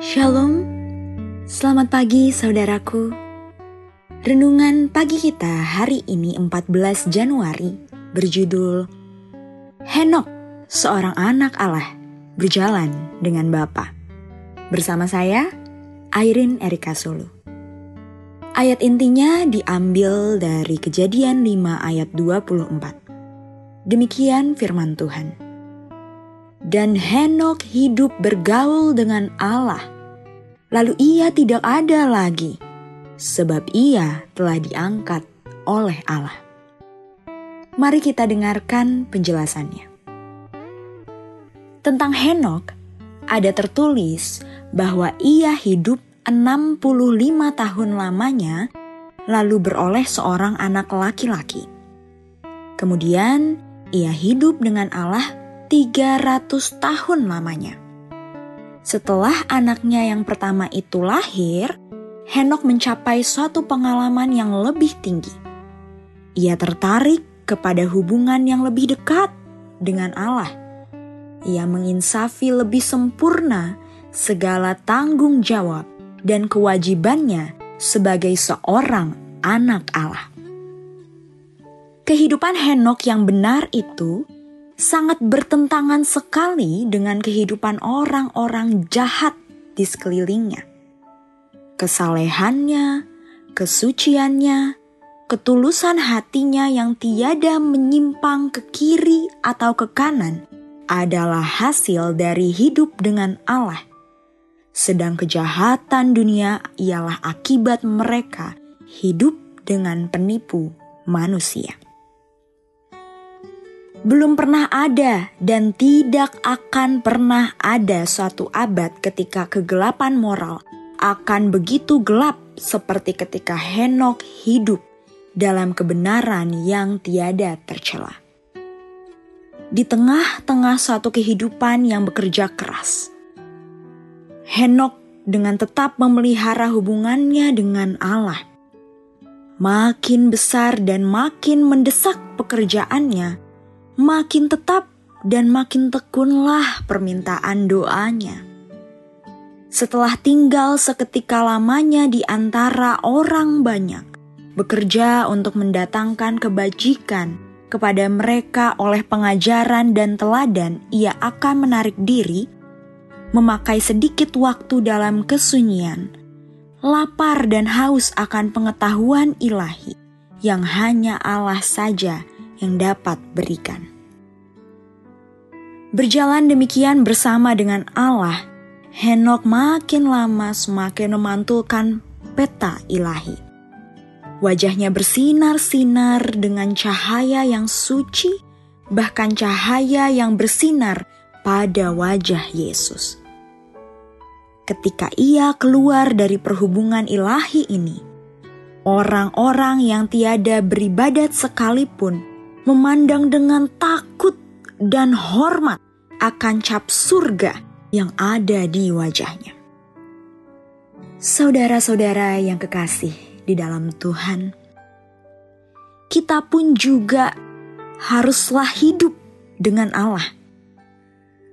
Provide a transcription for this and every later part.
Shalom, selamat pagi saudaraku. Renungan pagi kita hari ini 14 Januari berjudul Henok, seorang anak Allah, berjalan dengan Bapa. Bersama saya, Airin Erika Solo. Ayat intinya diambil dari kejadian 5 ayat 24. Demikian firman Tuhan. Dan Henok hidup bergaul dengan Allah Lalu ia tidak ada lagi, sebab ia telah diangkat oleh Allah. Mari kita dengarkan penjelasannya. Tentang Henok, ada tertulis bahwa ia hidup 65 tahun lamanya lalu beroleh seorang anak laki-laki. Kemudian ia hidup dengan Allah 300 tahun lamanya. Setelah anaknya yang pertama itu lahir, Henok mencapai suatu pengalaman yang lebih tinggi. Ia tertarik kepada hubungan yang lebih dekat dengan Allah. Ia menginsafi lebih sempurna segala tanggung jawab dan kewajibannya sebagai seorang anak Allah. Kehidupan Henok yang benar itu sangat bertentangan sekali dengan kehidupan orang-orang jahat di sekelilingnya. Kesalehannya, kesuciannya, ketulusan hatinya yang tiada menyimpang ke kiri atau ke kanan adalah hasil dari hidup dengan Allah. Sedang kejahatan dunia ialah akibat mereka hidup dengan penipu manusia belum pernah ada dan tidak akan pernah ada suatu abad ketika kegelapan moral akan begitu gelap seperti ketika Henok hidup dalam kebenaran yang tiada tercela. Di tengah-tengah suatu kehidupan yang bekerja keras, Henok dengan tetap memelihara hubungannya dengan Allah. Makin besar dan makin mendesak pekerjaannya, makin tetap dan makin tekunlah permintaan doanya. Setelah tinggal seketika lamanya di antara orang banyak, bekerja untuk mendatangkan kebajikan kepada mereka oleh pengajaran dan teladan, ia akan menarik diri, memakai sedikit waktu dalam kesunyian, lapar dan haus akan pengetahuan ilahi yang hanya Allah saja yang dapat berikan. Berjalan demikian bersama dengan Allah, Henok makin lama semakin memantulkan peta ilahi. Wajahnya bersinar-sinar dengan cahaya yang suci, bahkan cahaya yang bersinar pada wajah Yesus. Ketika ia keluar dari perhubungan ilahi ini, orang-orang yang tiada beribadat sekalipun memandang dengan takut dan hormat akan cap surga yang ada di wajahnya. Saudara-saudara yang kekasih di dalam Tuhan, kita pun juga haruslah hidup dengan Allah.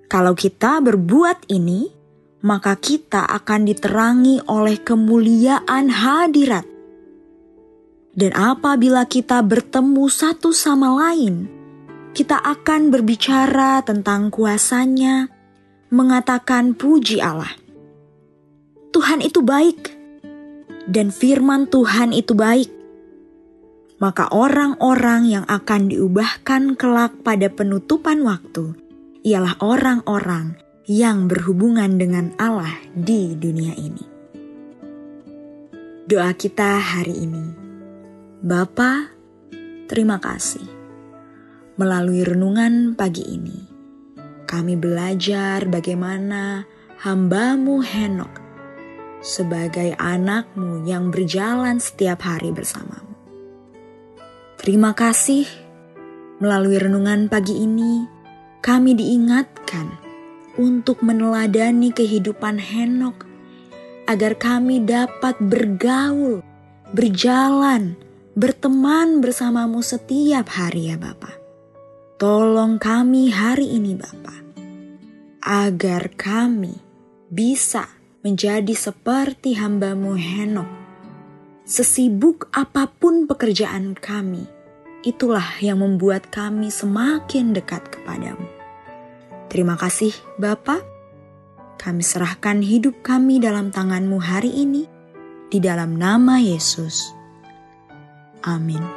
Kalau kita berbuat ini, maka kita akan diterangi oleh kemuliaan hadirat dan apabila kita bertemu satu sama lain, kita akan berbicara tentang kuasanya, mengatakan puji Allah. Tuhan itu baik, dan firman Tuhan itu baik. Maka orang-orang yang akan diubahkan kelak pada penutupan waktu ialah orang-orang yang berhubungan dengan Allah di dunia ini. Doa kita hari ini Bapa, terima kasih. Melalui renungan pagi ini, kami belajar bagaimana hambamu Henok sebagai anakmu yang berjalan setiap hari bersamamu. Terima kasih melalui renungan pagi ini kami diingatkan untuk meneladani kehidupan Henok agar kami dapat bergaul, berjalan, berteman bersamamu setiap hari ya Bapak. Tolong kami hari ini Bapak, agar kami bisa menjadi seperti hambamu Henok. Sesibuk apa pun pekerjaan kami, itulah yang membuat kami semakin dekat kepadamu. Terima kasih Bapak. Kami serahkan hidup kami dalam tanganmu hari ini, di dalam nama Yesus. Amin.